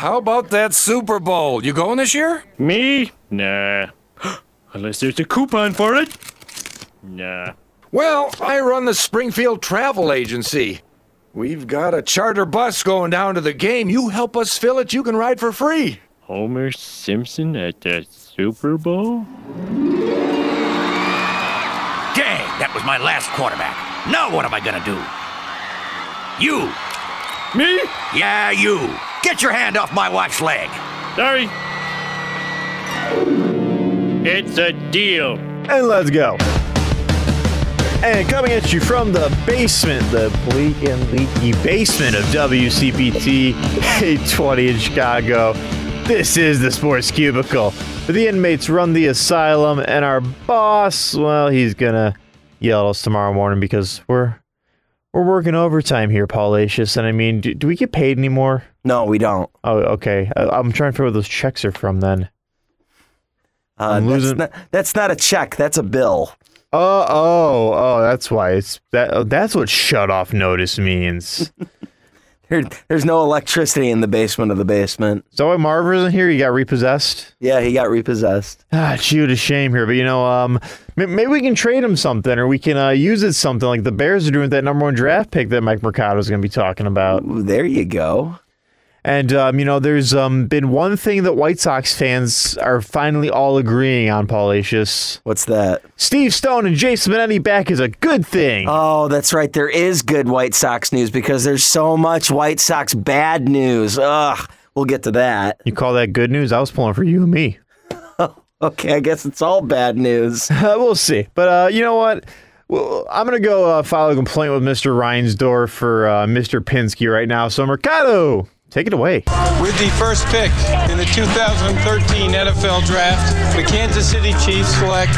How about that Super Bowl? You going this year? Me? Nah. Unless there's a coupon for it. Nah. Well, I run the Springfield Travel Agency. We've got a charter bus going down to the game. You help us fill it, you can ride for free. Homer Simpson at the Super Bowl? Dang, that was my last quarterback. Now what am I gonna do? You! Me? Yeah, you! Get your hand off my watch leg! Sorry. It's a deal. And let's go. And coming at you from the basement, the bleak and leaky basement of WCPT 820 in Chicago, this is the Sports Cubicle. The inmates run the asylum, and our boss, well, he's gonna yell at us tomorrow morning because we're we're working overtime here, Paul Acius. And I mean, do, do we get paid anymore? No, we don't. Oh, okay. I, I'm trying to figure where those checks are from then. Uh, I'm that's, losing- not, that's not a check. That's a bill. Oh, oh, oh, that's why it's that. That's what shut off notice means. There, there's no electricity in the basement of the basement. so why Marv isn't here? You got repossessed. Yeah, he got repossessed. Ah, shoot, a shame here, but you know, um, maybe we can trade him something, or we can uh, use it something like the Bears are doing with that number one draft pick that Mike Mercado is going to be talking about. Ooh, there you go. And um, you know, there's um, been one thing that White Sox fans are finally all agreeing on, Paul Acius. What's that? Steve Stone and Jason Benetti back is a good thing. Oh, that's right. There is good White Sox news because there's so much White Sox bad news. Ugh. We'll get to that. you call that good news? I was pulling for you and me. Okay, I guess it's all bad news. we'll see. But uh, you know what? Well, I'm gonna go uh, file a complaint with Mr. Reinsdorf for uh, Mr. Pinsky right now. So Mercado, take it away. With the first pick in the 2013 NFL Draft, the Kansas City Chiefs select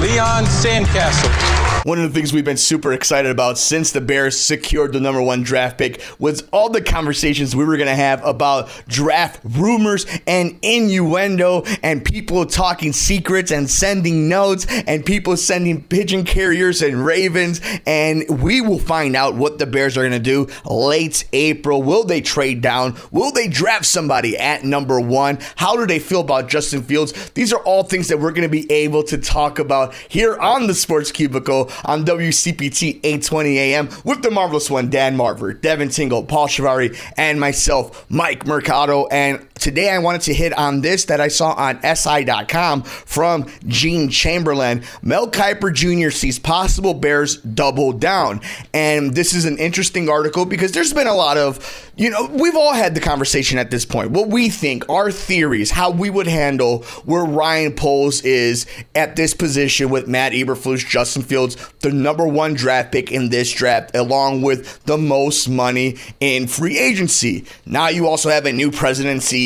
Leon Sandcastle. One of the things we've been super excited about since the Bears secured the number one draft pick was all the conversations we were going to have about draft rumors and innuendo and people talking secrets and sending notes and people sending pigeon carriers and ravens. And we will find out what the Bears are going to do late April. Will they trade down? Will they draft somebody at number one? How do they feel about Justin Fields? These are all things that we're going to be able to talk about here on the Sports Cubicle on WCPT 820 AM with the marvelous one, Dan Marver, Devin Tingle, Paul Shivari, and myself, Mike Mercado. And today I wanted to hit on this that I saw on SI.com from Gene Chamberlain. Mel Kiper Jr. sees possible Bears double down. And this is an interesting article because there's been a lot of, you know, we've all had the conversation at this point. What we think, our theories, how we would handle where Ryan Poles is at this position with Matt Eberflus, Justin Fields, the number one draft pick in this draft, along with the most money in free agency. Now you also have a new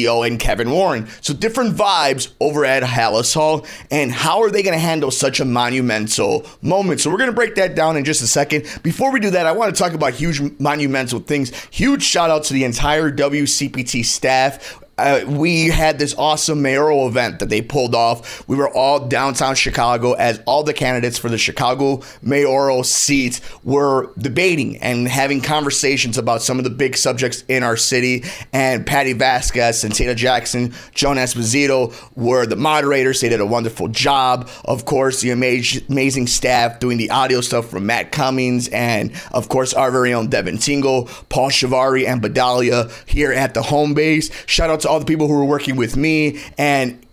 and Kevin Warren. So different vibes over at Halas Hall. And how are they going to handle such a monumental moment? So we're going to break that down in just a second. Before we do that, I want to talk about huge monumental things. Huge shout out to the entire WCPT staff uh, we had this awesome mayoral event that they pulled off. We were all downtown Chicago as all the candidates for the Chicago mayoral seats were debating and having conversations about some of the big subjects in our city. And Patty Vasquez, and Santita Jackson, Joan Esposito were the moderators. They did a wonderful job. Of course, the amaz- amazing staff doing the audio stuff from Matt Cummings and, of course, our very own Devin Tingle, Paul Shivari, and Badalia here at the home base. Shout out to all the people who were working with me and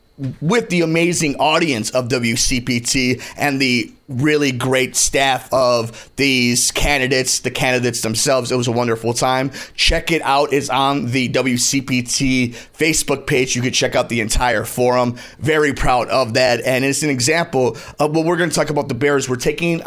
with the amazing audience of WCPT and the really great staff of these candidates, the candidates themselves. It was a wonderful time. Check it out. It's on the WCPT Facebook page. You can check out the entire forum. Very proud of that. And it's an example of what we're going to talk about the Bears. We're taking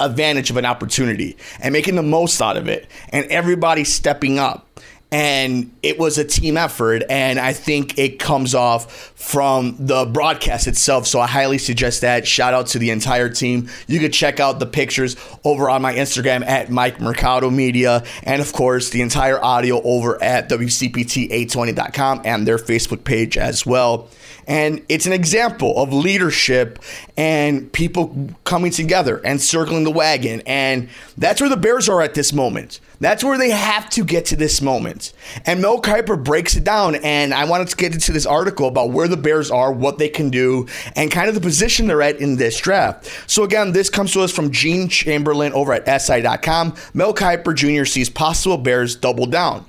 advantage of an opportunity and making the most out of it. And everybody stepping up and it was a team effort and i think it comes off from the broadcast itself. So i highly suggest that. Shout out to the entire team. You could check out the pictures over on my instagram at mike mercado media and of course the entire audio over at wcpt820.com and their facebook page as well and it's an example of leadership and people coming together and circling the wagon. And that's where the Bears are at this moment. That's where they have to get to this moment. And Mel Kiper breaks it down. And I wanted to get into this article about where the Bears are, what they can do, and kind of the position they're at in this draft. So, again, this comes to us from Gene Chamberlain over at SI.com. Mel Kiper Jr. sees possible Bears double down.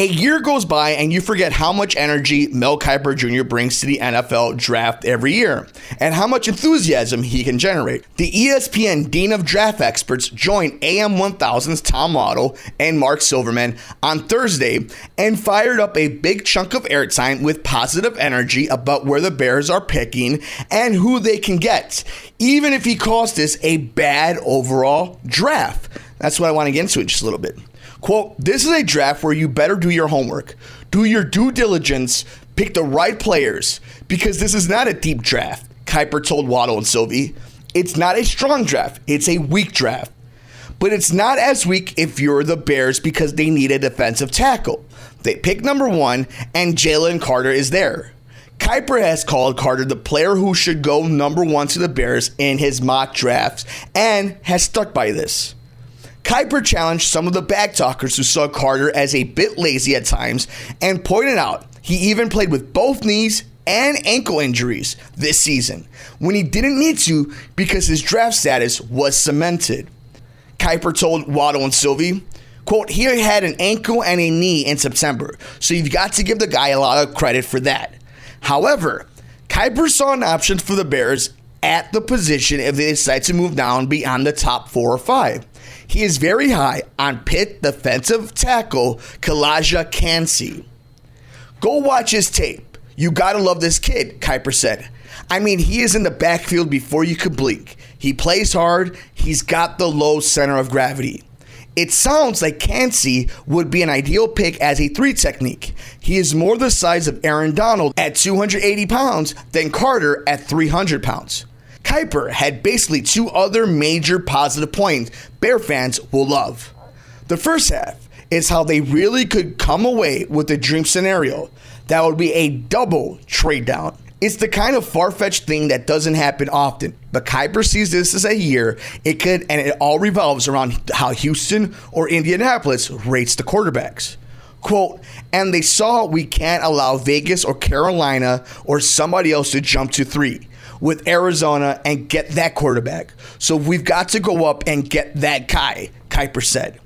A year goes by and you forget how much energy Mel Kiper Jr. brings to the NFL draft every year and how much enthusiasm he can generate. The ESPN Dean of Draft Experts joined AM 1000's Tom Waddle and Mark Silverman on Thursday and fired up a big chunk of airtime with positive energy about where the Bears are picking and who they can get, even if he calls this a bad overall draft. That's what I want to get into in just a little bit. Quote, this is a draft where you better do your homework, do your due diligence, pick the right players, because this is not a deep draft, Kiper told Waddle and Silvy. It's not a strong draft, it's a weak draft. But it's not as weak if you're the Bears because they need a defensive tackle. They pick number one, and Jalen Carter is there. Kiper has called Carter the player who should go number one to the Bears in his mock drafts and has stuck by this. Kiper challenged some of the backtalkers who saw Carter as a bit lazy at times and pointed out he even played with both knees and ankle injuries this season when he didn't need to because his draft status was cemented. Kiper told Waddle and Silvy, quote, he had an ankle and a knee in September, so you've got to give the guy a lot of credit for that. However, Kiper saw an option for the Bears at the position if they decide to move down beyond the top four or five. He is very high on Pitt defensive tackle Calijah Kancey. Go watch his tape. You gotta love this kid, Kiper said. I mean, he is in the backfield before you could blink. He plays hard, he's got the low center of gravity. It sounds like Kancey would be an ideal pick as a three technique. He is more the size of Aaron Donald at 280 pounds than Carter at 300 pounds. Kiper had basically two other major positive points Bear fans will love. The first half is how they really could come away with a dream scenario. That would be a double trade down. It's the kind of far fetched thing that doesn't happen often, but Kiper sees this as a year it could, and it all revolves around how Houston or Indianapolis rates the quarterbacks. Quote, and they saw we can't allow Vegas or Carolina or somebody else to jump to three with Arizona and get that quarterback. So we've got to go up and get that guy, Kiper said.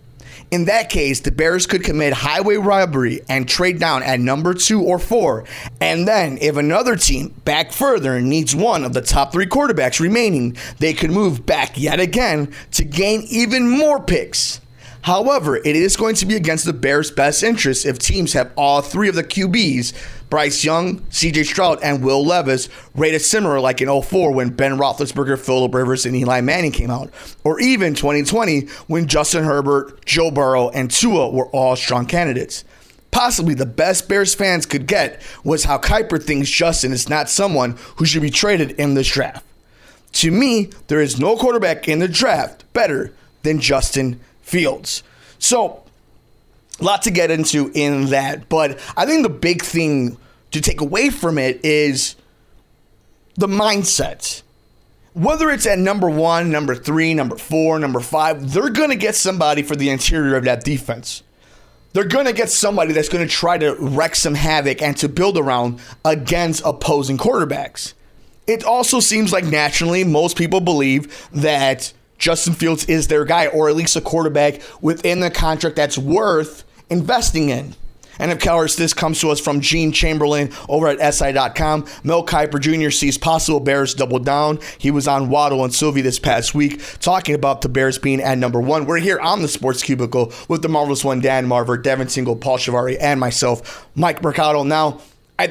In that case, the Bears could commit highway robbery and trade down at number two or four. And then, if another team back further needs one of the top three quarterbacks remaining, they could move back yet again to gain even more picks. However, it is going to be against the Bears' best interest if teams have all three of the QBs, Bryce Young, CJ Stroud, and Will Levis, rated similar like in 04 when Ben Roethlisberger, Philip Rivers, and Eli Manning came out, or even 2020 when Justin Herbert, Joe Burrow, and Tua were all strong candidates. Possibly the best Bears fans could get was how Kiper thinks Justin is not someone who should be traded in this draft. To me, there is no quarterback in the draft better than Justin Fields. So, a lot to get into in that, but I think the big thing to take away from it is the mindset. Whether it's at number one, number three, number four, number five, they're going to get somebody for the interior of that defense. They're going to get somebody that's going to try to wreak some havoc and to build around against opposing quarterbacks. It also seems like naturally most people believe that Justin Fields is their guy, or at least a quarterback within the contract that's worth investing in. And of course, this comes to us from Gene Chamberlain over at SI.com. Mel Kiper Jr. sees possible Bears double down. He was on Waddle and Silvy this past week talking about the Bears being at number one. We're here on the Sports Cubicle with the marvelous one, Dan Marver, Devin Tingle, Paul Shivari, and myself, Mike Mercado. Now,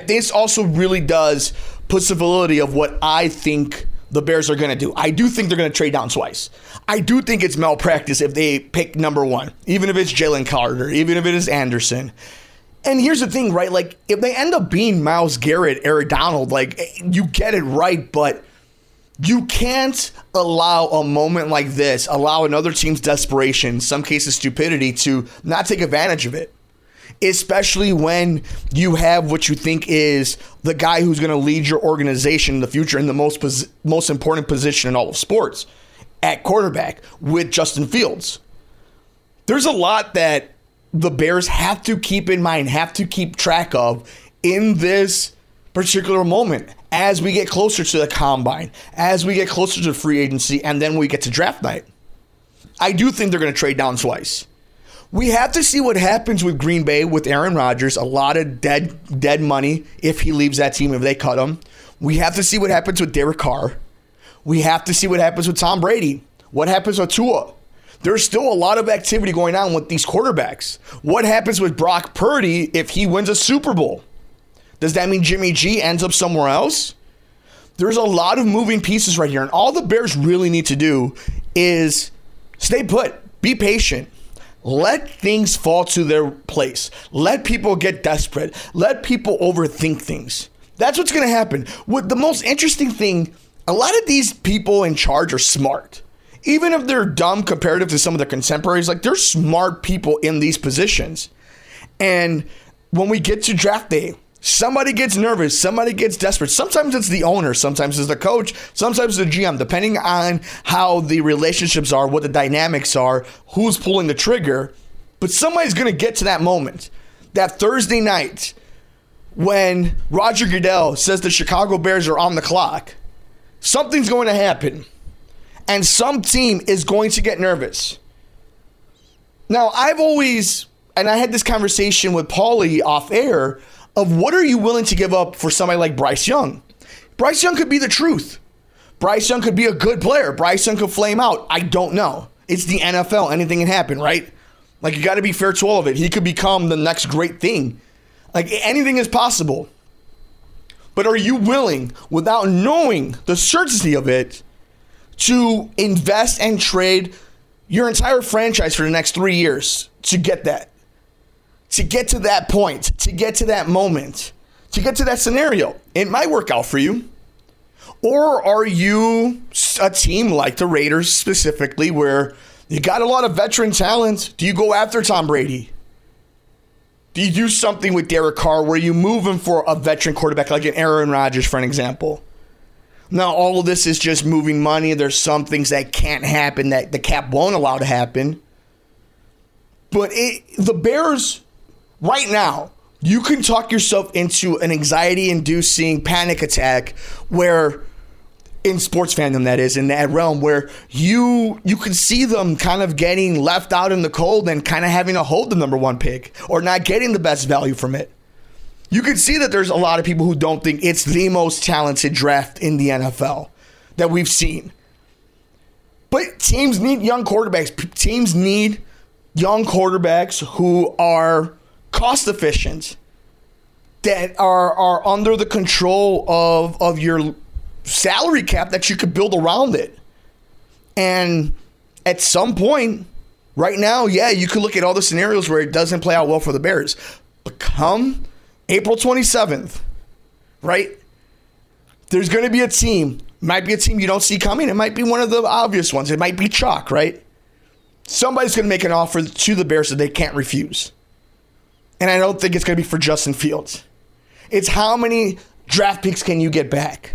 this also really does put the validity of what I think the Bears are going to do. I do think they're going to trade down twice. I do think it's malpractice if they pick number one, even if it's Jalen Carter, even if it is Anderson. And here's the thing, right? Like, if they end up being Myles Garrett, Eric Donald, like, eh, you get it right, but you can't allow a moment like this, allow another team's desperation, some cases stupidity, to not take advantage of it. Especially when you have what you think is the guy who's going to lead your organization in the future in the most pos- most important position in all of sports at quarterback with Justin Fields. there's a lot that the Bears have to keep in mind, have to keep track of in this particular moment as we get closer to the combine, as we get closer to free agency, and then we get to draft night. I do think they're going to trade down twice. We have to see what happens with Green Bay with Aaron Rodgers. A lot of dead dead money if he leaves that team if they cut him. We have to see what happens with Derek Carr. We have to see what happens with Tom Brady. What happens with Tua? There's still a lot of activity going on with these quarterbacks. What happens with Brock Purdy if he wins a Super Bowl? Does that mean Jimmy G ends up somewhere else? There's a lot of moving pieces right here, and all the Bears really need to do is stay put, be patient. Let things fall to their place. Let people get desperate. Let people overthink things. That's what's going to happen. What the most interesting thing, a lot of these people in charge are smart. Even if they're dumb comparative to some of their contemporaries, like they're smart people in these positions. And when we get to draft day, somebody gets nervous, somebody gets desperate. Sometimes it's the owner, sometimes it's the coach, sometimes it's the GM, depending on how the relationships are, what the dynamics are, who's pulling the trigger. But somebody's going to get to that moment, that Thursday night when Roger Goodell says the Chicago Bears are on the clock. Something's going to happen, and some team is going to get nervous. Now, I've always, and I had this conversation with Paulie off air of what are you willing to give up for somebody like Bryce Young? Bryce Young could be the truth. Bryce Young could be a good player. Bryce Young could flame out. I don't know. It's the NFL. Anything can happen, right? Like, you got to be fair to all of it. He could become the next great thing. Like, anything is possible. But are you willing, without knowing the certainty of it, to invest and trade your entire franchise for the next three years to get that? To get to that point, to get to that moment, to get to that scenario? It might work out for you. Or are you a team like the Raiders specifically where you got a lot of veteran talent? Do you go after Tom Brady? Do you do something with Derek Carr where you move him for a veteran quarterback like an Aaron Rodgers, for an example? Now, all of this is just moving money. There's some things that can't happen that the cap won't allow to happen. But it, the Bears, right now, you can talk yourself into an anxiety inducing panic attack where in sports fandom that is in that realm where you you can see them kind of getting left out in the cold and kind of having to hold the number one pick or not getting the best value from it. You can see that there's a lot of people who don't think it's the most talented draft in the NFL that we've seen. But teams need young quarterbacks. Teams need young quarterbacks who are cost efficient, that are are under the control of of your salary cap that you could build around it. And at some point, right now, yeah, you could look at all the scenarios where it doesn't play out well for the Bears. But come April 27th, right? There's going to be a team. Might be a team you don't see coming. It might be one of the obvious ones. It might be chalk, right? Somebody's going to make an offer to the Bears that they can't refuse. And I don't think it's going to be for Justin Fields. It's how many draft picks can you get back?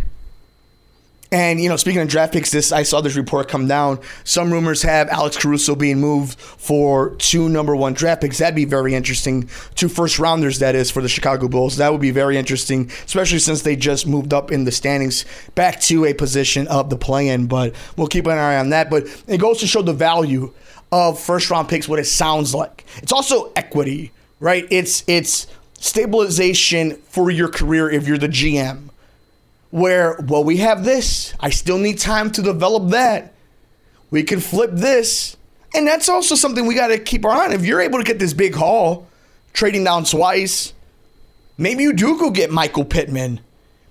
And you know, speaking of draft picks, this I saw this report come down. Some rumors have Alex Caruso being moved for two number one draft picks. That'd be very interesting. Two first rounders, that is, for the Chicago Bulls. That would be very interesting, especially since they just moved up in the standings back to a position of the play-in. But we'll keep an eye on that. But it goes to show the value of first round picks, what it sounds like. It's also equity, right? It's it's stabilization for your career if you're the GM where, well, we have this. I still need time to develop that. We can flip this. And that's also something we got to keep our eye on. If you're able to get this big haul, trading down twice, maybe you do go get Michael Pittman.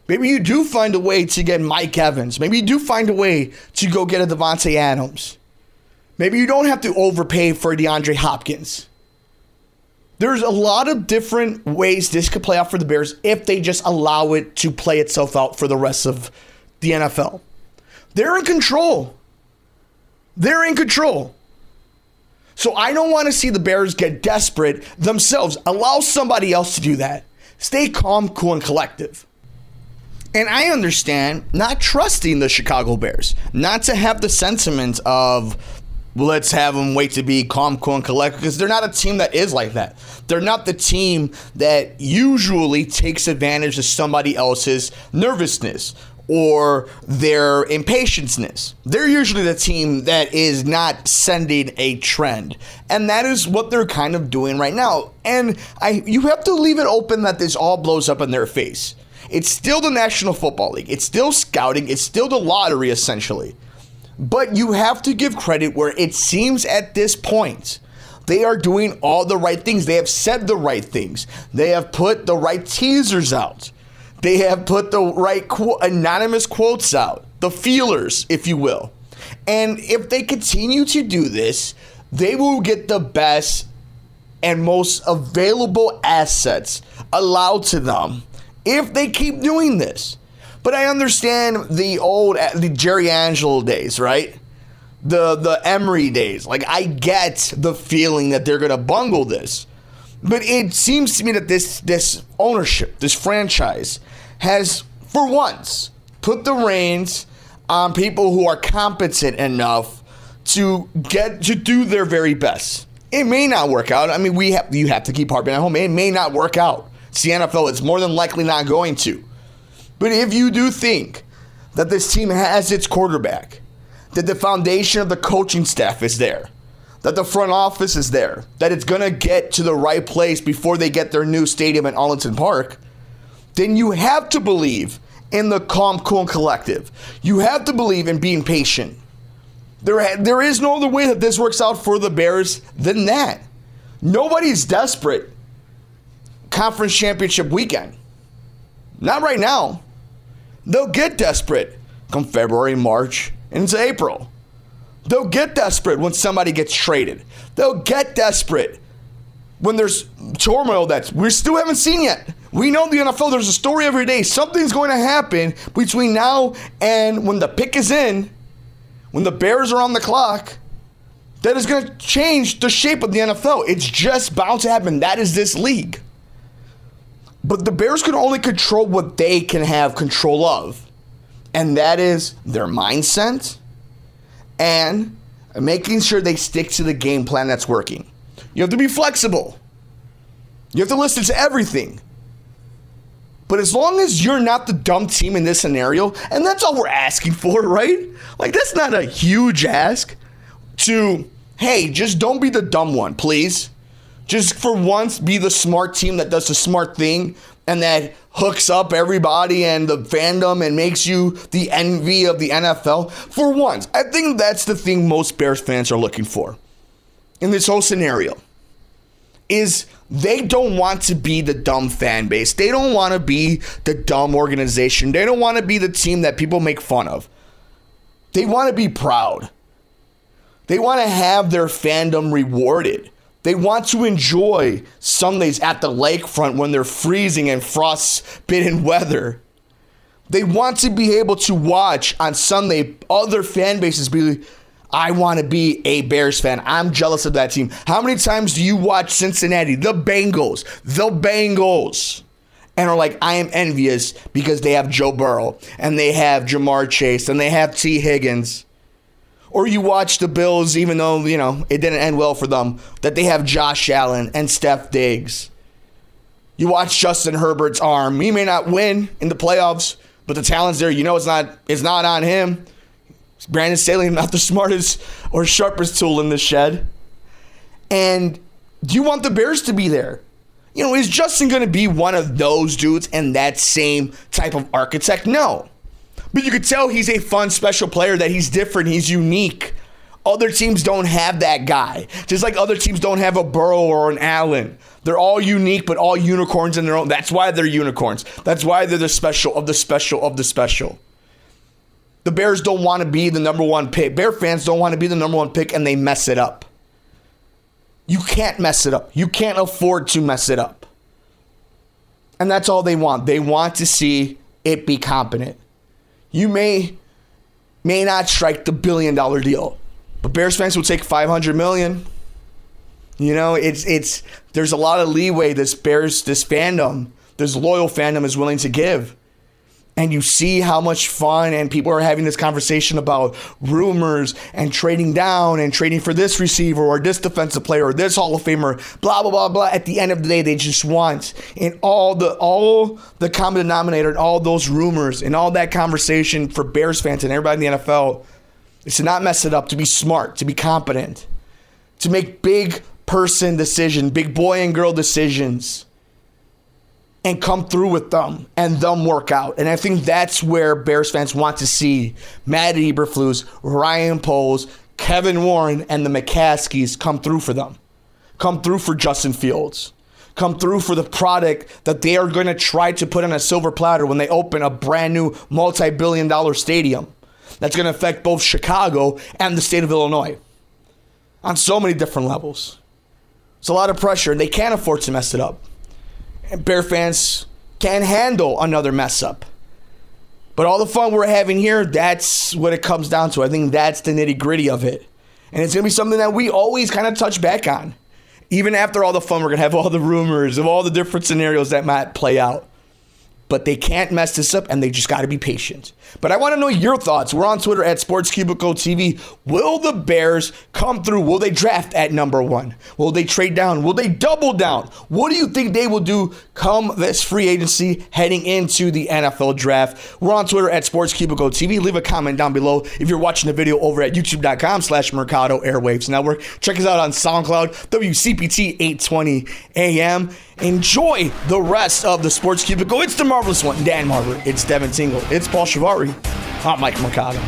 Maybe you do find a way to get Mike Evans. Maybe you do find a way to go get a Davante Adams. Maybe you don't have to overpay for DeAndre Hopkins. There's a lot of different ways this could play out for the Bears if they just allow it to play itself out for the rest of the NFL. They're in control. They're in control. So I don't want to see the Bears get desperate themselves. Allow somebody else to do that. Stay calm, cool, and collective. And I understand not trusting the Chicago Bears, not to have the sentiment of let's have them wait to be calm, cool, and collected because they're not a team that is like that. They're not the team that usually takes advantage of somebody else's nervousness or their impatienceness. They're usually the team that is not sending a trend. And that is what they're kind of doing right now. And I you have to leave it open that this all blows up in their face. It's still the National Football League. It's still scouting. It's still the lottery essentially. But you have to give credit where it seems at this point they are doing all the right things. They have said the right things. They have put the right teasers out. They have put the right qu- anonymous quotes out, the feelers, if you will. And if they continue to do this, they will get the best and most available assets allowed to them if they keep doing this. But I understand the old the Jerry Angelo days, right? The the Emery days. Like I get the feeling that they're gonna bungle this. But it seems to me that this this ownership, this franchise, has for once put the reins on people who are competent enough to get to do their very best. It may not work out. I mean, we have you have to keep harping at home. It may not work out. It's the NFL. It's more than likely not going to. But if you do think that this team has its quarterback, that the foundation of the coaching staff is there, that the front office is there, that it's going to get to the right place before they get their new stadium at Arlington Park, then you have to believe in the calm, cool, and collective. You have to believe in being patient. There, there is no other way that this works out for the Bears than that. Nobody's desperate conference championship weekend. Not right now. They'll get desperate come February, March, and into April. They'll get desperate when somebody gets traded. They'll get desperate when there's turmoil that we still haven't seen yet. We know the NFL, there's a story every day. Something's going to happen between now and when the pick is in, when the Bears are on the clock, that is going to change the shape of the NFL. It's just bound to happen. That is this league. But the Bears can only control what they can have control of, and that is their mindset and making sure they stick to the game plan that's working. You have to be flexible. You have to listen to everything. But as long as you're not the dumb team in this scenario, and that's all we're asking for, right? Like, that's not a huge ask to, hey, just don't be the dumb one, please. Just for once, be the smart team that does the smart thing and that hooks up everybody and the fandom and makes you the envy of the NFL. For once, I think that's the thing most Bears fans are looking for in this whole scenario. Is they don't want to be the dumb fan base. They don't want to be the dumb organization. They don't want to be the team that people make fun of. They want to be proud. They want to have their fandom rewarded. They want to enjoy Sundays at the lakefront when they're freezing and frost-bitten weather. They want to be able to watch on Sunday other fan bases be I want to be a Bears fan. I'm jealous of that team. How many times do you watch Cincinnati, the Bengals, the Bengals, and are like, I am envious because they have Joe Burrow and they have Ja'Marr Chase and they have Tee Higgins? Or you watch the Bills, even though, you know, it didn't end well for them, that they have Josh Allen and Steph Diggs. You watch Justin Herbert's arm. He may not win in the playoffs, but the talent's there. You know it's not it's not on him. Brandon Staley not the smartest or sharpest tool in the shed. And do you want the Bears to be there? You know, is Justin going to be one of those dudes and that same type of architect? No. But you could tell he's a fun, special player, that he's different, he's unique. Other teams don't have that guy. Just like other teams don't have a Burrow or an Allen. They're all unique, but all unicorns in their own. That's why they're unicorns. That's why they're the special of the special of the special. The Bears don't want to be the number one pick. Bear fans don't want to be the number one pick and they mess it up. You can't mess it up. You can't afford to mess it up. And that's all they want. They want to see it be competent. You may may not strike the billion dollar deal, but Bears fans will take 500 million. You know, it's it's there's a lot of leeway this Bears this fandom, this loyal fandom is willing to give. And you see how much fun and people are having this conversation about rumors and trading down and trading for this receiver or this defensive player or this Hall of Famer, blah blah blah blah. At the end of the day, they just want in all the all the common denominator and all those rumors and all that conversation for Bears fans and everybody in the NFL is to not mess it up, to be smart, to be competent, to make big person decision, big boy and girl decisions and come through with them and them work out. And I think that's where Bears fans want to see Matt Eberflus, Ryan Poles, Kevin Warren, and the McCaskeys come through for them. Come through for Justin Fields. Come through for the product that they are going to try to put on a silver platter when they open a brand new multi billion dollar stadium that's going to affect both Chicago and the state of Illinois on so many different levels. It's a lot of pressure, and they can't afford to mess it up. Bear fans can handle another mess up. But all the fun we're having here, that's what it comes down to. I think that's the nitty gritty of it. And it's going to be something that we always kind of touch back on. Even after all the fun, we're going to have all the rumors of all the different scenarios that might play out but they can't mess this up and they just got to be patient. But I want to know your thoughts. We're on Twitter at Sports Cubicle TV. Will the Bears come through? Will they draft at number one? Will they trade down? Will they double down? What do you think they will do come this free agency heading into the NFL draft? We're on Twitter at Sports Cubicle TV. Leave a comment down below if you're watching the video over at youtube.com slash Mercado Airwaves Network. Check us out on SoundCloud, WCPT 820 AM. Enjoy the rest of the Sports Cubicle. It's the marvelous one, Dan Marver. It's Devin Tingle. It's Paul Shivari. I'm Mike Mercado.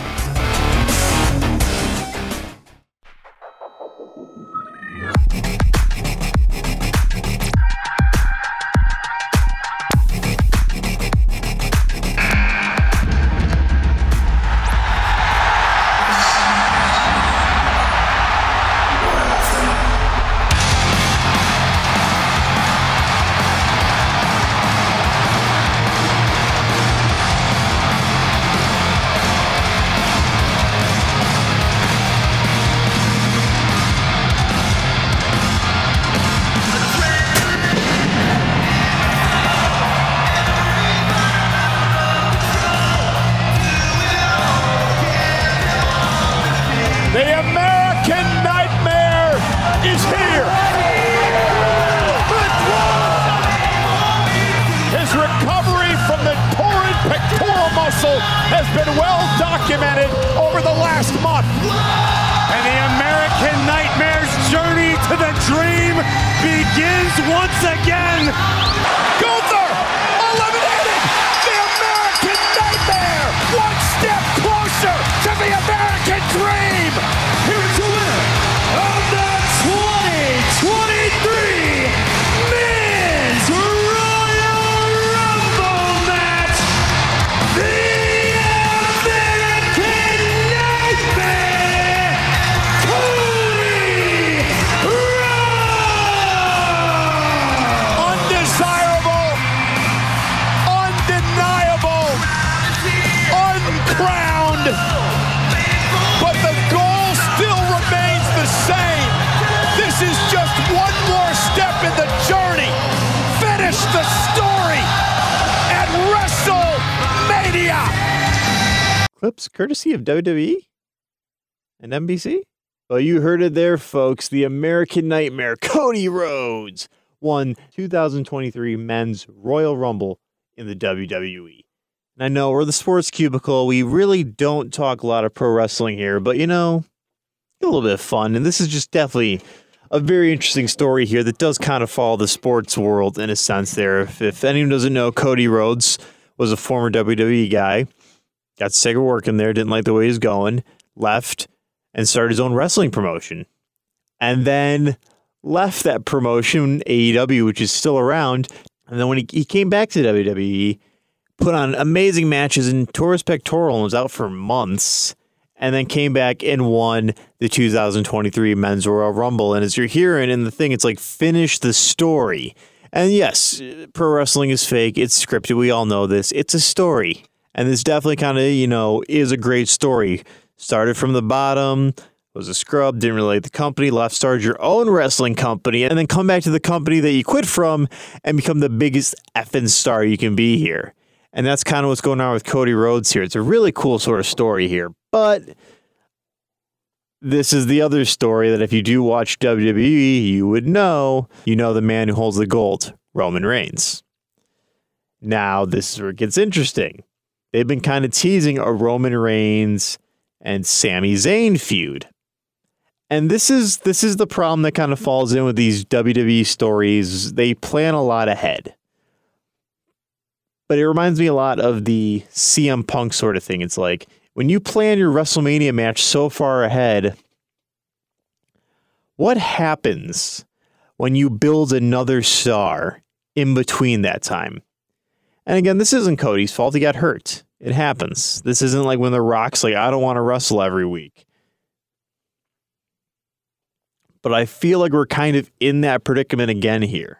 Clips courtesy of WWE and NBC. Well, you heard it there, folks. The American Nightmare, Cody Rhodes, won 2023 Men's Royal Rumble in the WWE. And I know we're the sports cubicle. We really don't talk a lot of pro wrestling here, but you know, a little bit of fun. And this is just definitely a very interesting story here that does kind of follow the sports world in a sense there. If, if anyone doesn't know, Cody Rhodes was a former WWE guy got sick of working there, didn't like the way he was going, left and started his own wrestling promotion. And then left that promotion, AEW, which is still around. And then when he, he came back to WWE, put on amazing matches and tore his pectoral and was out for months. And then came back and won the 2023 Men's Royal Rumble. And as you're hearing in the thing, it's like finish the story. And yes, pro wrestling is fake. It's scripted. We all know this. It's a story. And this definitely kind of, you know, is a great story. Started from the bottom, was a scrub, didn't really like the company, left, started your own wrestling company, and then come back to the company that you quit from and become the biggest effing star you can be here. And that's kind of what's going on with Cody Rhodes here. It's a really cool sort of story here. But this is the other story that if you do watch WWE, you would know. You know the man who holds the gold, Roman Reigns. Now, this is where it gets interesting. They've been kind of teasing a Roman Reigns and Sami Zayn feud. And this is this is the problem that kind of falls in with these WWE stories. They plan a lot ahead. But it reminds me a lot of the CM Punk sort of thing. It's like when you plan your WrestleMania match so far ahead, what happens when you build another star in between that time? And again, this isn't Cody's fault. He got hurt. It happens. This isn't like when The Rock's like, I don't want to wrestle every week. But I feel like we're kind of in that predicament again here.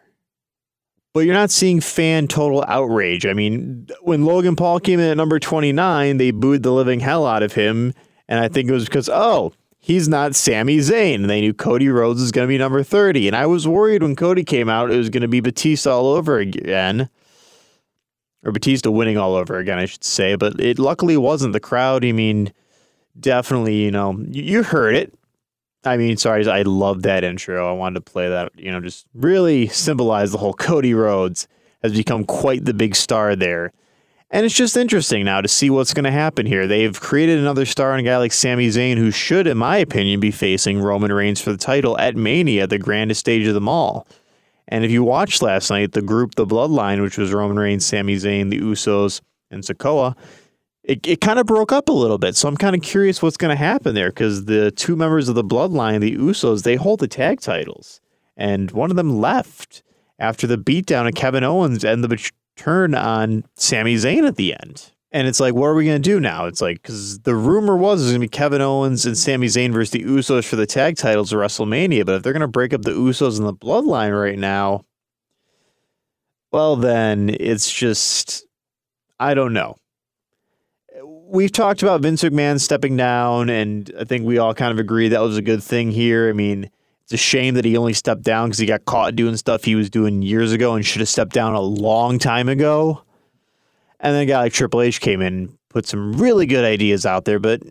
But you're not seeing fan total outrage. I mean, when Logan Paul came in at number 29, they booed the living hell out of him. And I think it was because, oh, he's not Sami Zayn. They knew Cody Rhodes was going to be number 30. And I was worried when Cody came out, it was going to be Batista all over again. Or Batista winning all over again, I should say. But it luckily wasn't. The crowd, I mean, definitely, you know, you, heard it. I mean, sorry, I love that intro. I wanted to play that, you know, just really symbolize the whole Cody Rhodes has become quite the big star there. And it's just interesting now to see what's going to happen here. They've created another star in a guy like Sami Zayn, who should, in my opinion, be facing Roman Reigns for the title at Mania, the grandest stage of them all. And if you watched last night, the group, the Bloodline, which was Roman Reigns, Sami Zayn, the Usos, and Sikoa, it, it kind of broke up a little bit. So I'm kind of curious what's going to happen there because the two members of the bloodline, the Usos, they hold the tag titles. And one of them left after the beatdown of Kevin Owens and the turn on Sami Zayn at the end. And it's like, what are we going to do now? It's like, because the rumor was it was going to be Kevin Owens and Sami Zayn versus the Usos for the tag titles at WrestleMania. But if they're going to break up the Usos and the bloodline right now, well, then it's just, I don't know we've talked about Vince McMahon stepping down, and I think we all kind of agree that was a good thing here. I mean, it's a shame that he only stepped down because he got caught doing stuff he was doing years ago and should have stepped down a long time ago. And then a guy like Triple H came in, put some really good ideas out there. But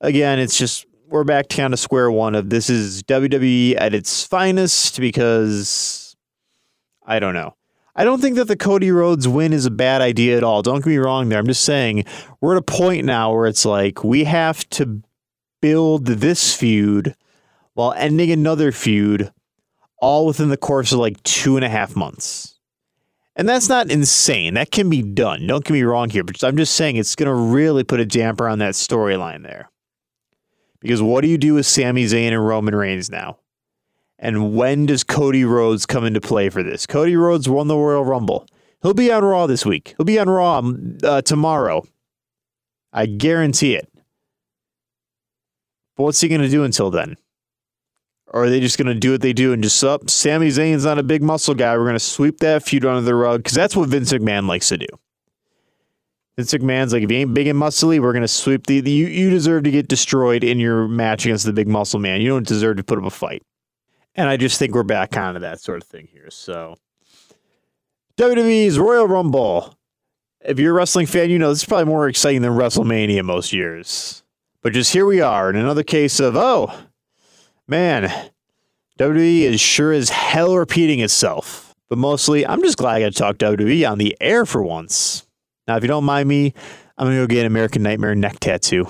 again, it's just we're back to kind of square one of this is WWE at its finest because I don't know. I don't think that the Cody Rhodes win is a bad idea at all. Don't get me wrong there. I'm just saying we're at a point now where it's like we have to build this feud while ending another feud all within the course of like two and a half months. And that's not insane. That can be done. Don't get me wrong here, but I'm just saying it's going to really put a damper on that storyline there. Because what do you do with Sami Zayn and Roman Reigns now? And when does Cody Rhodes come into play for this? Cody Rhodes won the Royal Rumble. He'll be on Raw this week. He'll be on Raw um, uh, tomorrow. I guarantee it. But what's he going to do until then? Or are they just going to do what they do and just up? Sami Zayn's not a big muscle guy. We're going to sweep that feud under the rug because that's what Vince McMahon likes to do. Vince McMahon's like, if you ain't big and muscly, we're going to sweep the, the. You, you deserve to get destroyed in your match against the big muscle man. You don't deserve to put up a fight. And I just think we're back onto that sort of thing here. So, WWE's Royal Rumble. If you're a wrestling fan, you know this is probably more exciting than WrestleMania most years. But just here we are in another case of, oh, man, WWE is sure as hell repeating itself. But mostly, I'm just glad I got to talk WWE on the air for once. Now, if you don't mind me, I'm going to go get an American Nightmare neck tattoo.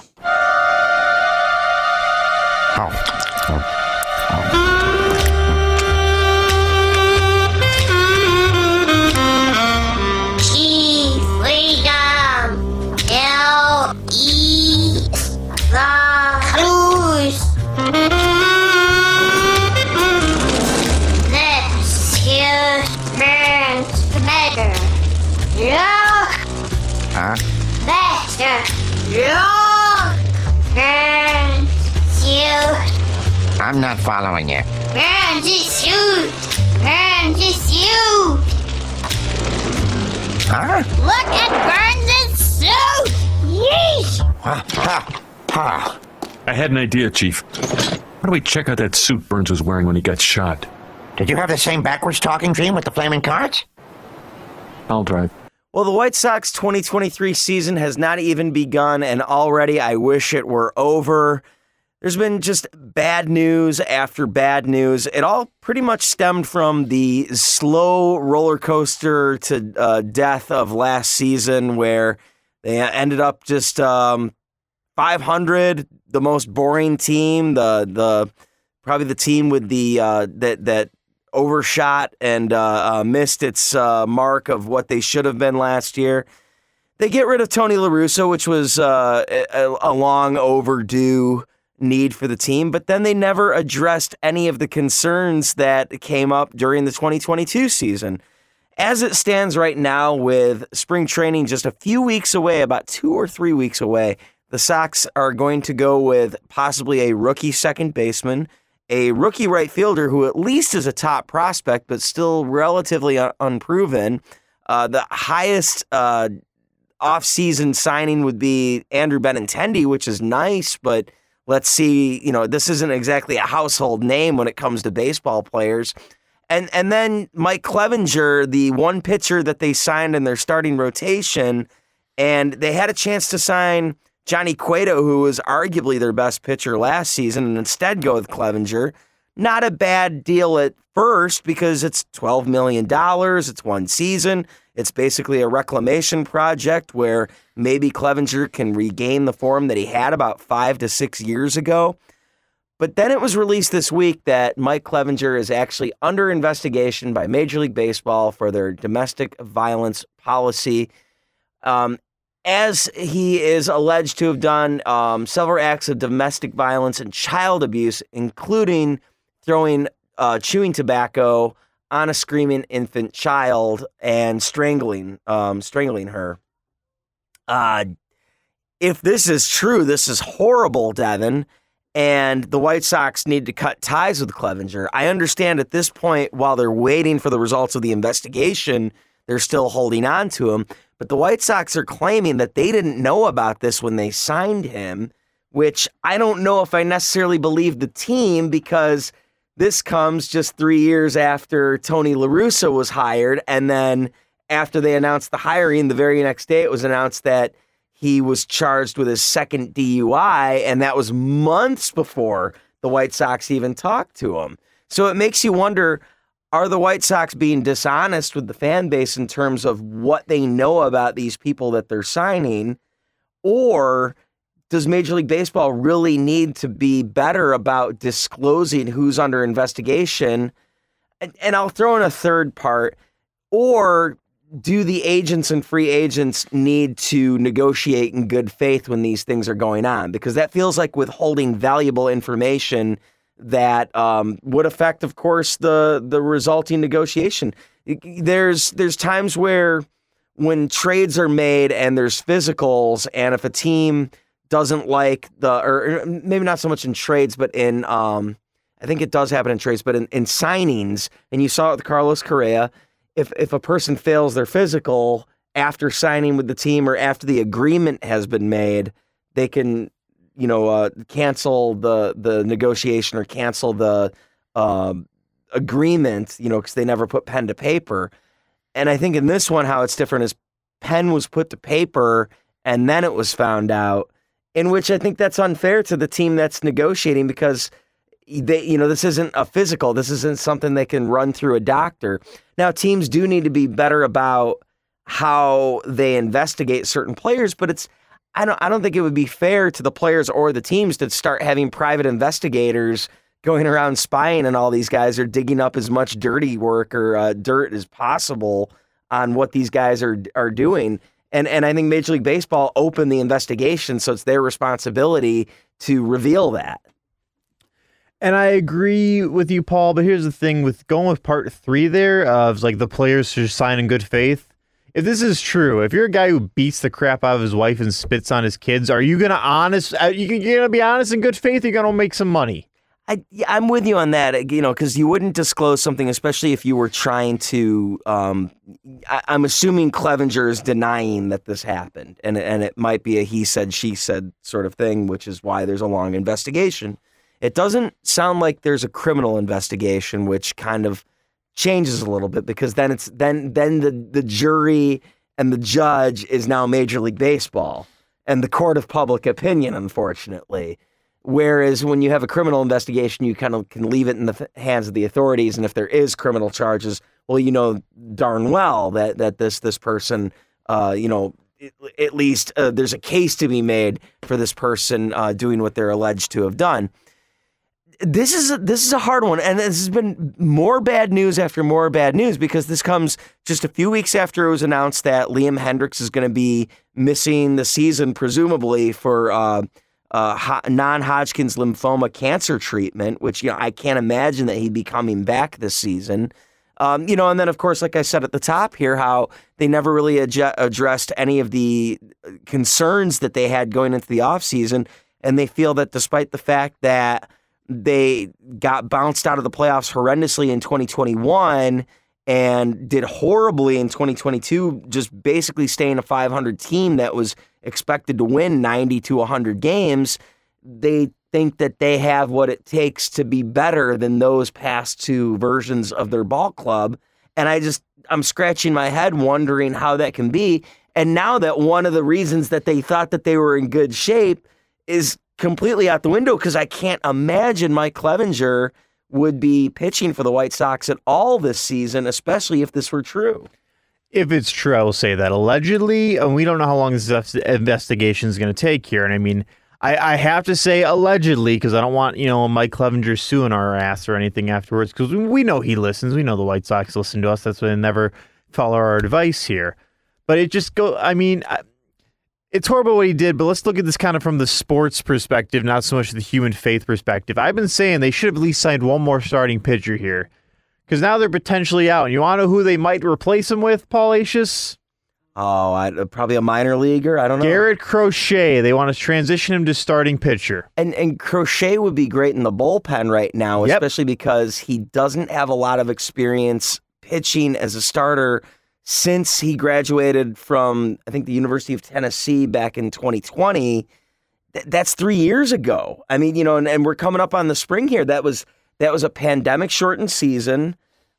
I'm not following you. Burn this suit! Burn this suit! Huh? Look at burn this suit! Yeesh! Ha, ha, ha. I had an idea, Chief. Why don't we check out that suit Burns was wearing when he got shot? Did you have the same backwards talking dream with the flaming cards? I'll drive. Well, the White Sox 2023 season has not even begun, and already I wish it were over. There's been just bad news after bad news. It all pretty much stemmed from the slow roller coaster to uh, death of last season, where they ended up just um, 500, the most boring team, the the probably the team with the uh, that that overshot and uh, uh, missed its uh, mark of what they should have been last year. They get rid of Tony La Russa, which was uh, a, a long overdue need for the team, but then they never addressed any of the concerns that came up during the 2022 season. As it stands right now, with spring training just a few weeks away, about two or three weeks away, the Sox are going to go with possibly a rookie second baseman, a rookie right fielder who at least is a top prospect, but still relatively un- unproven. Uh, the highest uh, offseason signing would be Andrew Benintendi, which is nice, but let's see, you know, this isn't exactly a household name when it comes to baseball players. And and then Mike Clevinger, the one pitcher that they signed in their starting rotation, and they had a chance to sign Johnny Cueto, who was arguably their best pitcher last season, and instead go with Clevinger. Not a bad deal at first because it's $12 million. It's one season. It's basically a reclamation project where maybe Clevinger can regain the form that he had about five to six years ago. But then it was released this week that Mike Clevinger is actually under investigation by Major League Baseball for their domestic violence policy. Um, as he is alleged to have done um, several acts of domestic violence and child abuse, including throwing uh, chewing tobacco on a screaming infant child and strangling um, strangling her. Uh, if this is true, this is horrible, Devin. And the White Sox need to cut ties with Clevinger. I understand at this point, while they're waiting for the results of the investigation, they're still holding on to him. But the White Sox are claiming that they didn't know about this when they signed him, which I don't know if I necessarily believe the team because this comes just three years after Tony La Russa was hired. And then after they announced the hiring, the very next day it was announced that he was charged with his second DUI. And that was months before the White Sox even talked to him. So it makes you wonder are the White Sox being dishonest with the fan base in terms of what they know about these people that they're signing? Or does Major League Baseball really need to be better about disclosing who's under investigation? And, and I'll throw in a third part. Or do the agents and free agents need to negotiate in good faith when these things are going on? Because that feels like withholding valuable information that um, would affect, of course, the the resulting negotiation. There's there's times where when trades are made and there's physicals, and if a team doesn't like the, or maybe not so much in trades, but in, um, I think it does happen in trades, but in, in signings, and you saw it with Carlos Correa, if if a person fails their physical after signing with the team or after the agreement has been made, they can you know, uh, cancel the the negotiation or cancel the uh, agreement, you know, because they never put pen to paper. And I think in this one, how it's different is pen was put to paper and then it was found out. In which I think that's unfair to the team that's negotiating because they, you know, this isn't a physical. This isn't something they can run through a doctor. Now, teams do need to be better about how they investigate certain players, but it's I don't I don't think it would be fair to the players or the teams to start having private investigators going around spying on all these guys or digging up as much dirty work or uh, dirt as possible on what these guys are are doing. And and I think Major League Baseball opened the investigation, so it's their responsibility to reveal that. And I agree with you, Paul. But here's the thing: with going with part three, there of like the players should sign in good faith if this is true, if you're a guy who beats the crap out of his wife and spits on his kids, are you gonna honest? Uh, you are gonna be honest in good faith? You're gonna make some money. I, I'm with you on that, you know, because you wouldn't disclose something, especially if you were trying to. Um, I, am assuming Clevinger is denying that this happened, and and it might be a he said she said sort of thing, which is why there's a long investigation. It doesn't sound like there's a criminal investigation, which kind of changes a little bit because then it's then then the the jury and the judge is now Major League Baseball and the court of public opinion, unfortunately. Whereas when you have a criminal investigation, you kind of can leave it in the hands of the authorities, and if there is criminal charges, well, you know darn well that that this this person, uh, you know, at least uh, there's a case to be made for this person uh, doing what they're alleged to have done. This is a, this is a hard one, and this has been more bad news after more bad news because this comes just a few weeks after it was announced that Liam Hendriks is going to be missing the season, presumably for uh, uh, non-Hodgkin's lymphoma cancer treatment, which you know I can't imagine that he'd be coming back this season. Um, you know, and then of course, like I said at the top here, how they never really ad- addressed any of the concerns that they had going into the offseason. And they feel that despite the fact that they got bounced out of the playoffs horrendously in 2021 and did horribly in 2022, just basically staying a 500 team that was expected to win 90 to 100 games, they think that they have what it takes to be better than those past two versions of their ball club. And I just, I'm scratching my head wondering how that can be. And now that one of the reasons that they thought that they were in good shape is completely out the window because I can't imagine Mike Clevinger would be pitching for the White Sox at all this season, especially if this were true. If it's true, I will say that allegedly, and we don't know how long this investigation is going to take here. And I mean, I, I have to say allegedly because I don't want you know Mike Clevinger suing our ass or anything afterwards because we know he listens. We know the White Sox listen to us. That's why they never follow our advice here. But it just go. I mean, it's horrible what he did. But let's look at this kind of from the sports perspective, not so much the human faith perspective. I've been saying they should have at least signed one more starting pitcher here because now they're potentially out. And you want to know who they might replace him with, Paul Acius? Oh, I, uh, probably a minor leaguer. I don't know. Garrett Crochet. They want to transition him to starting pitcher. And and Crochet would be great in the bullpen right now, Yep. especially because he doesn't have a lot of experience pitching as a starter since he graduated from I think the University of Tennessee back in 2020. Th- that's three years ago. I mean, you know, and, and we're coming up on the spring here. That was that was a pandemic shortened season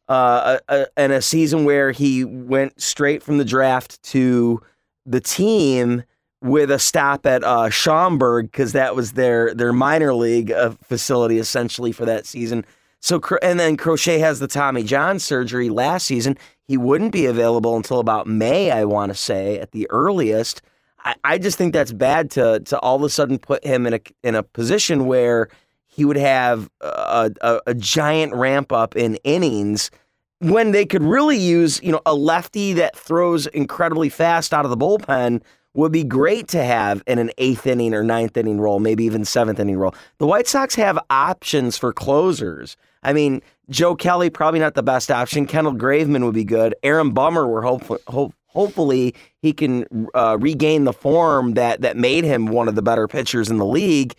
uh, a, a, and a season where he went straight from the draft to the team with a stop at uh, Schaumburg because that was their their minor league uh, facility essentially for that season. So and then Crochet has the Tommy John surgery last season. He wouldn't be available until about May, I want to say, at the earliest. I, I just think that's bad to to all of a sudden put him in a in a position where he would have a, a, a giant ramp up in innings when they could really use, you know, a lefty that throws incredibly fast out of the bullpen would be great to have in an eighth inning or ninth inning role, maybe even seventh inning role. The White Sox have options for closers. I mean, Joe Kelly probably not the best option. Kendall Graveman would be good. Aaron Bummer, we're hopeful, hope, hopefully he can uh, regain the form that that made him one of the better pitchers in the league.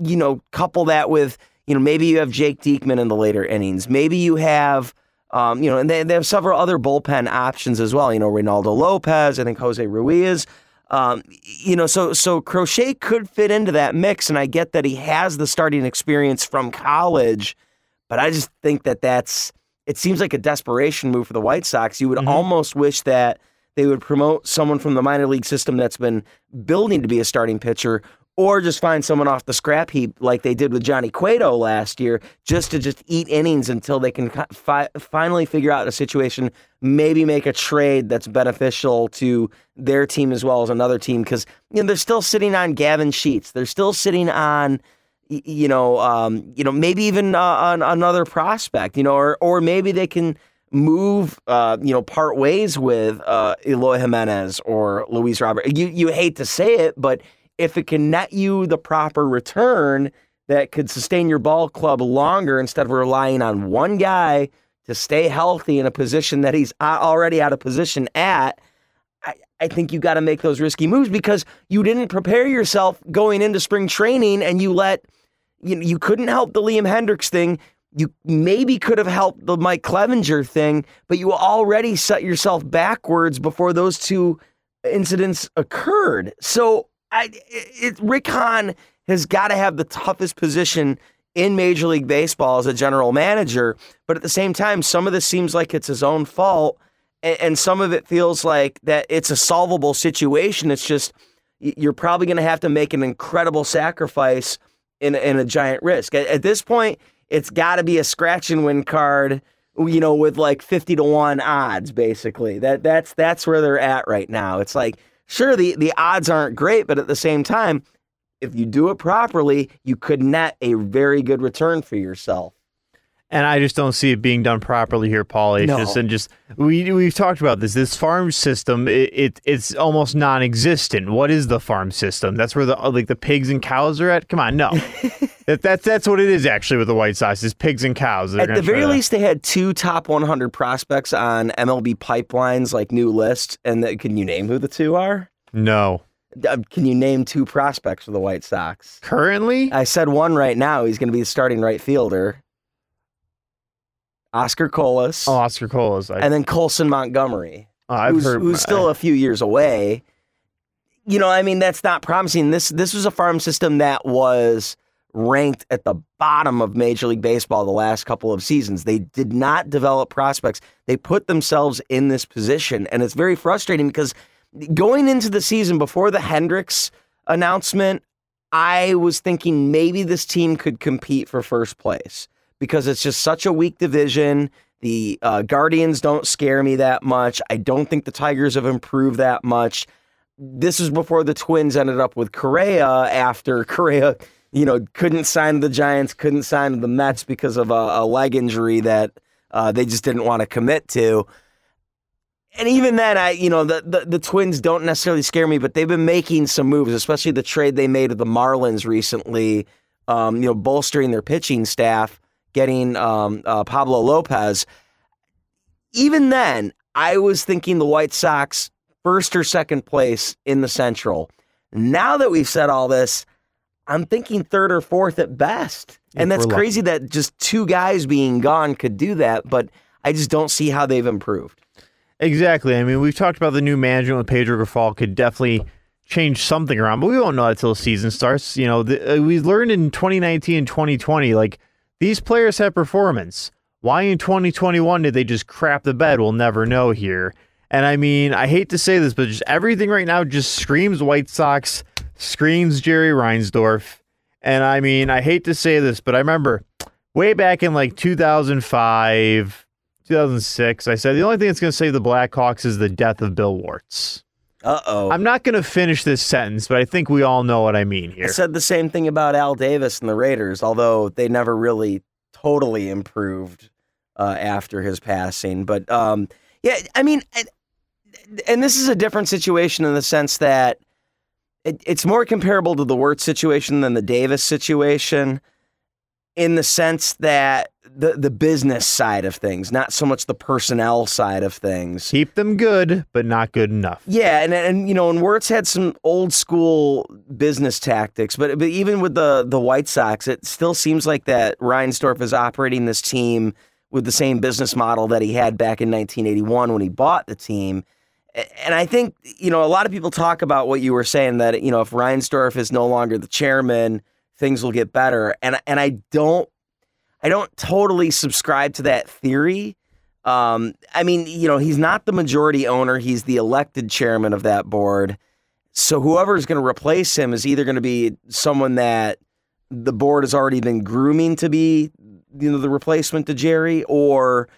You know, couple that with you know maybe you have Jake Diekman in the later innings. Maybe you have. Um, you know, and they, they have several other bullpen options as well. You know, Reynaldo Lopez, I think Jose Ruiz. Um, you know, so so Crochet could fit into that mix, and I get that he has the starting experience from college, but I just think that that's it seems like a desperation move for the White Sox. You would Mm-hmm. almost wish that they would promote someone from the minor league system that's been building to be a starting pitcher, or just find someone off the scrap heap like they did with Johnny Cueto last year, just to just eat innings until they can fi- finally figure out a situation, maybe make a trade that's beneficial to their team as well as another team. Because you know they're still sitting on Gavin Sheets, they're still sitting on. You know, um, you know, maybe even uh, on another prospect. You know, or or maybe they can move, uh, you know, part ways with uh, Eloy Jimenez or Luis Robert. You you hate to say it, but if it can net you the proper return that could sustain your ball club longer instead of relying on one guy to stay healthy in a position that he's uh, already out of position at, I, I think you got to make those risky moves because you didn't prepare yourself going into spring training and you let you you couldn't help the Liam Hendriks thing. You maybe could have helped the Mike Clevinger thing, but you already set yourself backwards before those two incidents occurred. So I, it, Rick Hahn has got to have the toughest position in Major League Baseball as a general manager, but at the same time, some of this seems like it's his own fault. and, and some of it feels like that it's a solvable situation. It's just you're probably going to have to make an incredible sacrifice in in a giant risk. At, at this point, it's got to be a scratch and win card. You know, with like fifty to one odds, basically. That that's that's where they're at right now. It's like sure the the odds aren't great, but at the same time, if you do it properly, you could net a very good return for yourself. And I just don't see it being done properly here, Paul. It's No. just and just we we've talked about this. This farm system, it, it it's almost non-existent. What is the farm system? That's where the like the pigs and cows are at. Come on, no, that that's that's what it is actually with the White Sox is pigs and cows. They're At the very least, they had two top 100 prospects on MLB Pipeline's like new list. And the, can you name who the two are? no. Uh, Can you name two prospects for the White Sox? Currently, I said one right now. He's going to be the starting right fielder. Oscar Colas, oh, Oscar Colas. I, and then Colson Montgomery, oh, I've who's, heard who's still a few years away. You know, I mean, that's not promising. This this was a farm system that was ranked at the bottom of Major League Baseball the last couple of seasons. They did not develop prospects. They put themselves in this position, and it's very frustrating because going into the season before the Hendriks announcement, I was thinking maybe this team could compete for first place because it's just such a weak division. The uh, Guardians don't scare me that much. I don't think the Tigers have improved that much. This was before the Twins ended up with Correa after Correa, you know, couldn't sign the Giants, couldn't sign the Mets because of a, a leg injury that uh, they just didn't want to commit to. And even then, I you know the, the the Twins don't necessarily scare me, but they've been making some moves, especially the trade they made with the Marlins recently. Um, you know, bolstering their pitching staff, getting um, uh, Pablo Lopez. Even then, I was thinking the White Sox first or second place in the Central. Now that we've said all this, I'm thinking third or fourth at best. and If that's we're crazy that just two guys being gone could do that, but I just don't see how they've improved. Exactly. I mean, we've talked about the new management with Pedro Grifol could definitely change something around, but we won't know that until the season starts. You know, the, uh, we learned in 2019 and 2020, like these players have performance. Why in 2021 did they just crap the bed? We'll never know here. And I mean, I hate to say this, but just everything right now just screams White Sox, screams Jerry Reinsdorf. And I mean, I hate to say this, but I remember way back in like 2005, 2006, I said the only thing that's going to save the Blackhawks is the death of Bill Wirtz. Uh oh. I'm not going to finish this sentence, but I think we all know what I mean here. I said the same thing about Al Davis and the Raiders, although they never really totally improved uh, after his passing. But um, yeah, I mean, and- and this is a different situation in the sense that it, it's more comparable to the Wirtz situation than the Davis situation, in the sense that the the business side of things, not so much the personnel side of things. Keep them good, but not good enough. Yeah, and and you know, and Wirtz had some old school business tactics, but but even with the the White Sox, it still seems like that Reinsdorf is operating this team with the same business model that he had back in 1981 when he bought the team. And I think you know a lot of people talk about what you were saying that you know if Reinsdorf is no longer the chairman, things will get better. And and I don't I don't totally subscribe to that theory. Um, I mean, you know, he's not the majority owner; he's the elected chairman of that board. So whoever is going to replace him is either going to be someone that the board has already been grooming to be, you know, the replacement to Jerry, or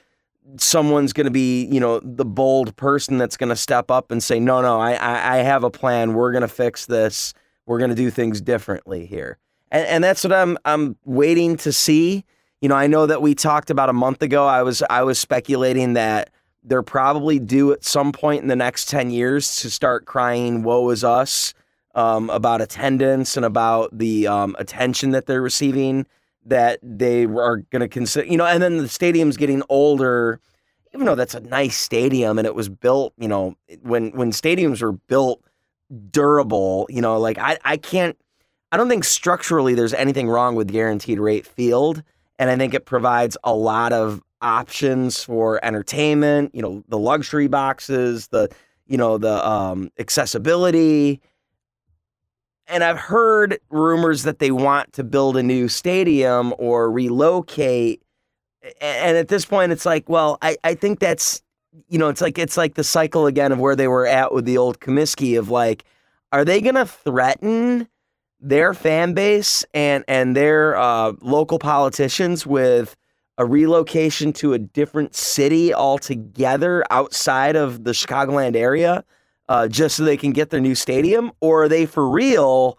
someone's going to be, you know, the bold person that's going to step up and say, "No, no, I, I, I have a plan. We're going to fix this. We're going to do things differently here." And, and that's what I'm, I'm waiting to see. You know, I know that we talked about a month ago. I was, I was speculating that they're probably due at some point in the next 10 years to start crying woe is us um, about attendance and about the um, attention that they're receiving that they are going to consider you know and then the stadium's getting older even though that's a nice stadium and it was built you know when when stadiums were built durable you know like i i can't i don't think structurally there's anything wrong with guaranteed rate field and i think it provides a lot of options for entertainment you know the luxury boxes the you know the um accessibility and I've heard rumors that they want to build a new stadium or relocate. And at this point, it's like, well, I, I think that's you know, it's like it's like the cycle again of where they were at with the old Comiskey of like, are they going to threaten their fan base and and their uh, local politicians with a relocation to a different city altogether outside of the Chicagoland area, uh, just so they can get their new stadium, or are they for real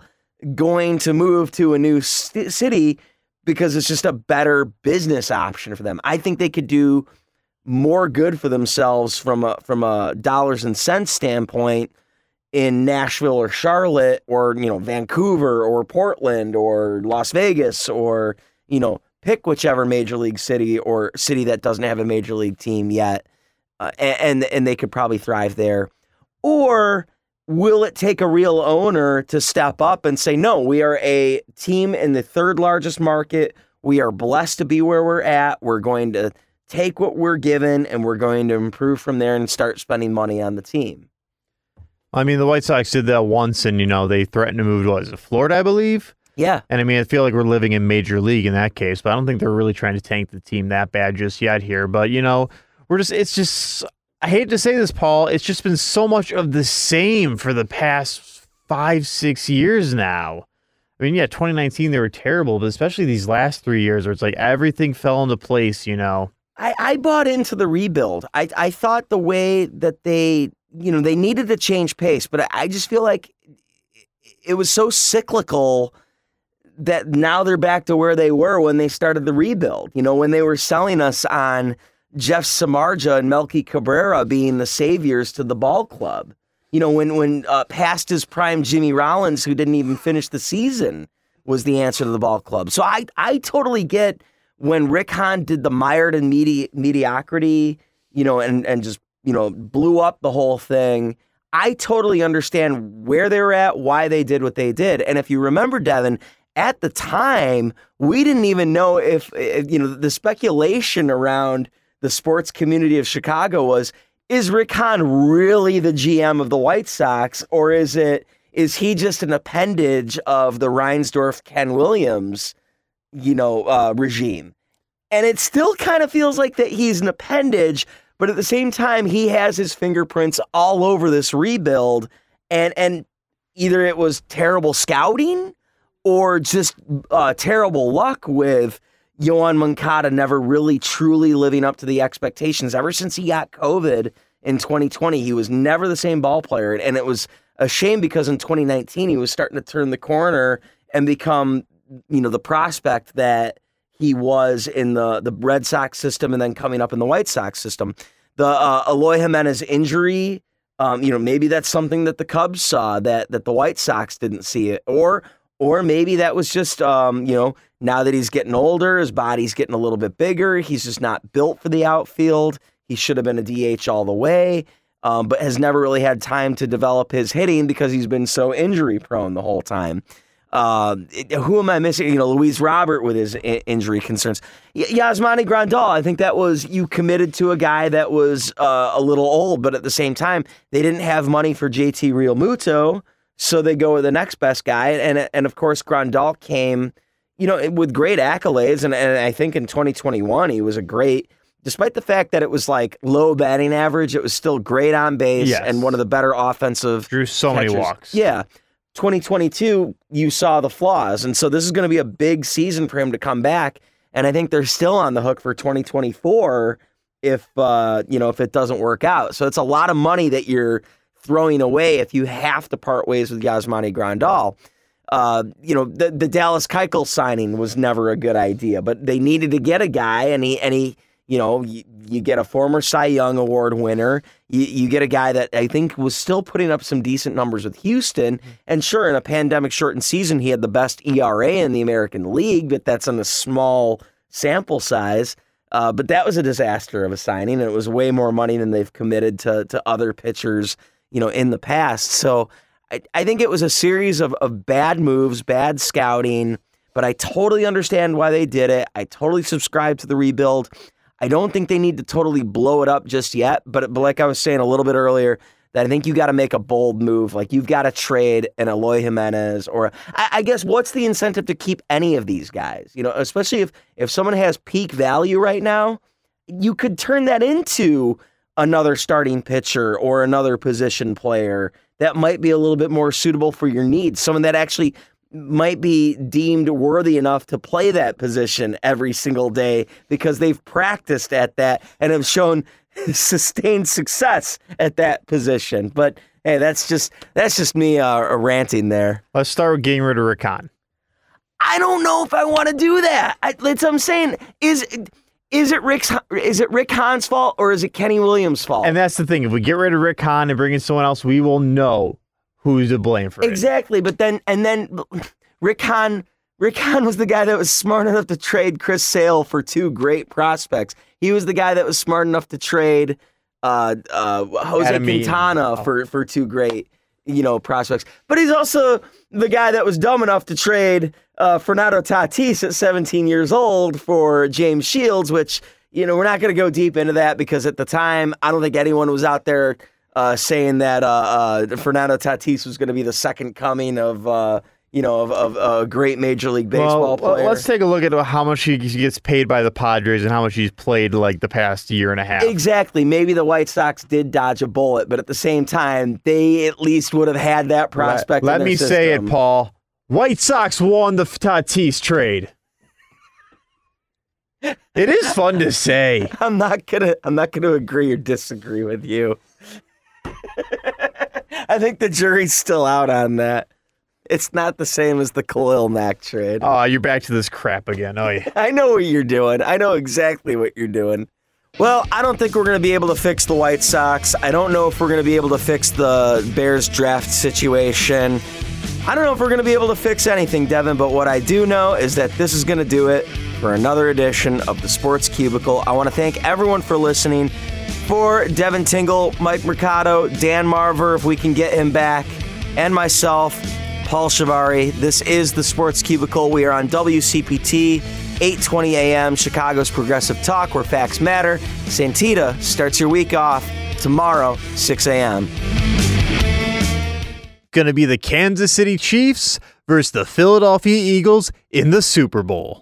going to move to a new st- city because it's just a better business option for them? I think they could do more good for themselves from a from a dollars and cents standpoint in Nashville or Charlotte or you know Vancouver or Portland or Las Vegas or you know pick whichever major league city or city that doesn't have a major league team yet uh, and and they could probably thrive there. Or will it take a real owner to step up and say no we are a team in the third largest market. We are blessed to be where we're at. We're going to take what we're given and we're going to improve from there and start spending money on the team I mean, the White Sox did that once, and you know they threatened to move to what is it, Florida, I believe. Yeah. And I mean, I feel like we're living in major league in that case, but I don't think they're really trying to tank the team that bad just yet here. But you know, we're just it's just I hate to say this, Paul. It's just been so much of the same for the past five, six years now. I mean, yeah, 2019 they were terrible, but especially these last three years where it's like everything fell into place, you know. I, I bought into the rebuild. I, I thought the way that they, you know, they needed to change pace, but I, just feel like it was so cyclical that now they're back to where they were when they started the rebuild. You know, when they were selling us on Jeff Samardzija and Melky Cabrera being the saviors to the ball club. You know, when when uh, past his prime Jimmy Rollins, who didn't even finish the season, was the answer to the ball club. So I I totally get when Rick Hahn did the mired in medi- mediocrity, you know, and and just you know blew up the whole thing. I totally understand where they were at, why they did what they did, and if you remember, Devin, at the time we didn't even know if, if you know the speculation around the sports community of Chicago was is Rick Hahn really the GM of the White Sox, or is it is he just an appendage of the Reinsdorf Ken Williams, you know, uh, regime? And it still kind of feels like that he's an appendage, but at the same time, he has his fingerprints all over this rebuild, and and either it was terrible scouting or just uh, terrible luck with Yoan Moncada never really truly living up to the expectations. Ever since he got COVID in 2020, he was never the same ball player. And it was a shame because in 2019, he was starting to turn the corner and become, you know, the prospect that he was in the, the Red Sox system and then coming up in the White Sox system. The uh, Eloy Jimenez injury, um, you know, maybe that's something that the Cubs saw that that the White Sox didn't see it, or or maybe that was just, um, you know, now that he's getting older, his body's getting a little bit bigger. He's just not built for the outfield. He should have been a DH all the way, um, but has never really had time to develop his hitting because he's been so injury prone the whole time. Uh, who am I missing? You know, Luis Robert with his I- injury concerns. Y- Yasmani Grandal, I think that was you committed to a guy that was uh, a little old, but at the same time, they didn't have money for JT Realmuto. So they go with the next best guy, and and of course Grandal came, you know, with great accolades, and, and I think in 2021 he was a great, despite the fact that it was like low batting average, it was still great on base Yes. and one of the better offensive. Drew so many walks. Yeah, 2022 you saw the flaws, and so this is going to be a big season for him to come back, and I think they're still on the hook for 2024 if uh, you know if it doesn't work out. So it's a lot of money that you're throwing away if you have to part ways with Yasmani Grandal. Uh, you know, the the Dallas Keuchel signing was never a good idea, but they needed to get a guy, and he and he, you know, you, you get a former Cy Young Award winner, you, you get a guy that I think was still putting up some decent numbers with Houston, and sure, in a pandemic shortened season, he had the best ERA in the American League, but that's on a small sample size. Uh, but that was a disaster of a signing, and it was way more money than they've committed to to other pitchers, you know, in the past. So I, I think it was a series of, of bad moves, bad scouting, but I totally understand why they did it. I totally subscribe to the rebuild. I don't think they need to totally blow it up just yet, but, but like I was saying a little bit earlier, that I think you got to make a bold move. Like you've got to trade an Eloy Jimenez, or I, I guess what's the incentive to keep any of these guys? You know, especially if if someone has peak value right now, you could turn that into another starting pitcher or another position player that might be a little bit more suitable for your needs. Someone that actually might be deemed worthy enough to play that position every single day because they've practiced at that and have shown sustained success at that position. But hey, that's just that's just me uh, ranting there. Let's start with getting rid of Rick Hahn. I don't know if I want to do that. I, that's what I'm saying. Is is it Rick's is it Rick Hahn's fault or is it Kenny Williams' fault? And that's the thing. If we get rid of Rick Hahn and bring in someone else, we will know who's to blame for it. Exactly. But then and then Rick Hahn Rick Hahn was the guy that was smart enough to trade Chris Sale for two great prospects. He was the guy that was smart enough to trade uh, uh, Jose Adamine. Quintana for for two great you know prospects. But he's also the guy that was dumb enough to trade uh, Fernando Tatis at 17 years old for James Shields, which you know we're not going to go deep into that because at the time I don't think anyone was out there uh, saying that uh, uh, Fernando Tatis was going to be the second coming of. Uh, you know, of, of a great Major League Baseball well, player. let's take a look at how much he gets paid by the Padres and how much he's played like the past year and a half. Exactly. Maybe the White Sox did dodge a bullet, but at the same time, they at least would have had that prospect. Let, let me say it. Paul. White Sox won the Tatis trade. It is fun to say. I'm not gonna. I'm not gonna agree or disagree with you. I think the jury's still out on that. It's not the same as the Khalil Mack trade. Oh, you're back to this crap again. Oh, yeah. I know what you're doing. I know exactly what you're doing. Well, I don't think we're going to be able to fix the White Sox. I don't know if we're going to be able to fix the Bears draft situation. I don't know if we're going to be able to fix anything, Devin, but what I do know is that this is going to do it for another edition of the Sports Cubicle. I want to thank everyone for listening. For Devin Tingle, Mike Mercado, Dan Marver, if we can get him back, and myself, Paul Shavari. This is the Sports Cubicle. We are on WCPT, 8:20 a.m. Chicago's Progressive Talk, where facts matter. Santita starts your week off tomorrow, 6 a.m. Going to be the Kansas City Chiefs versus the Philadelphia Eagles in the Super Bowl.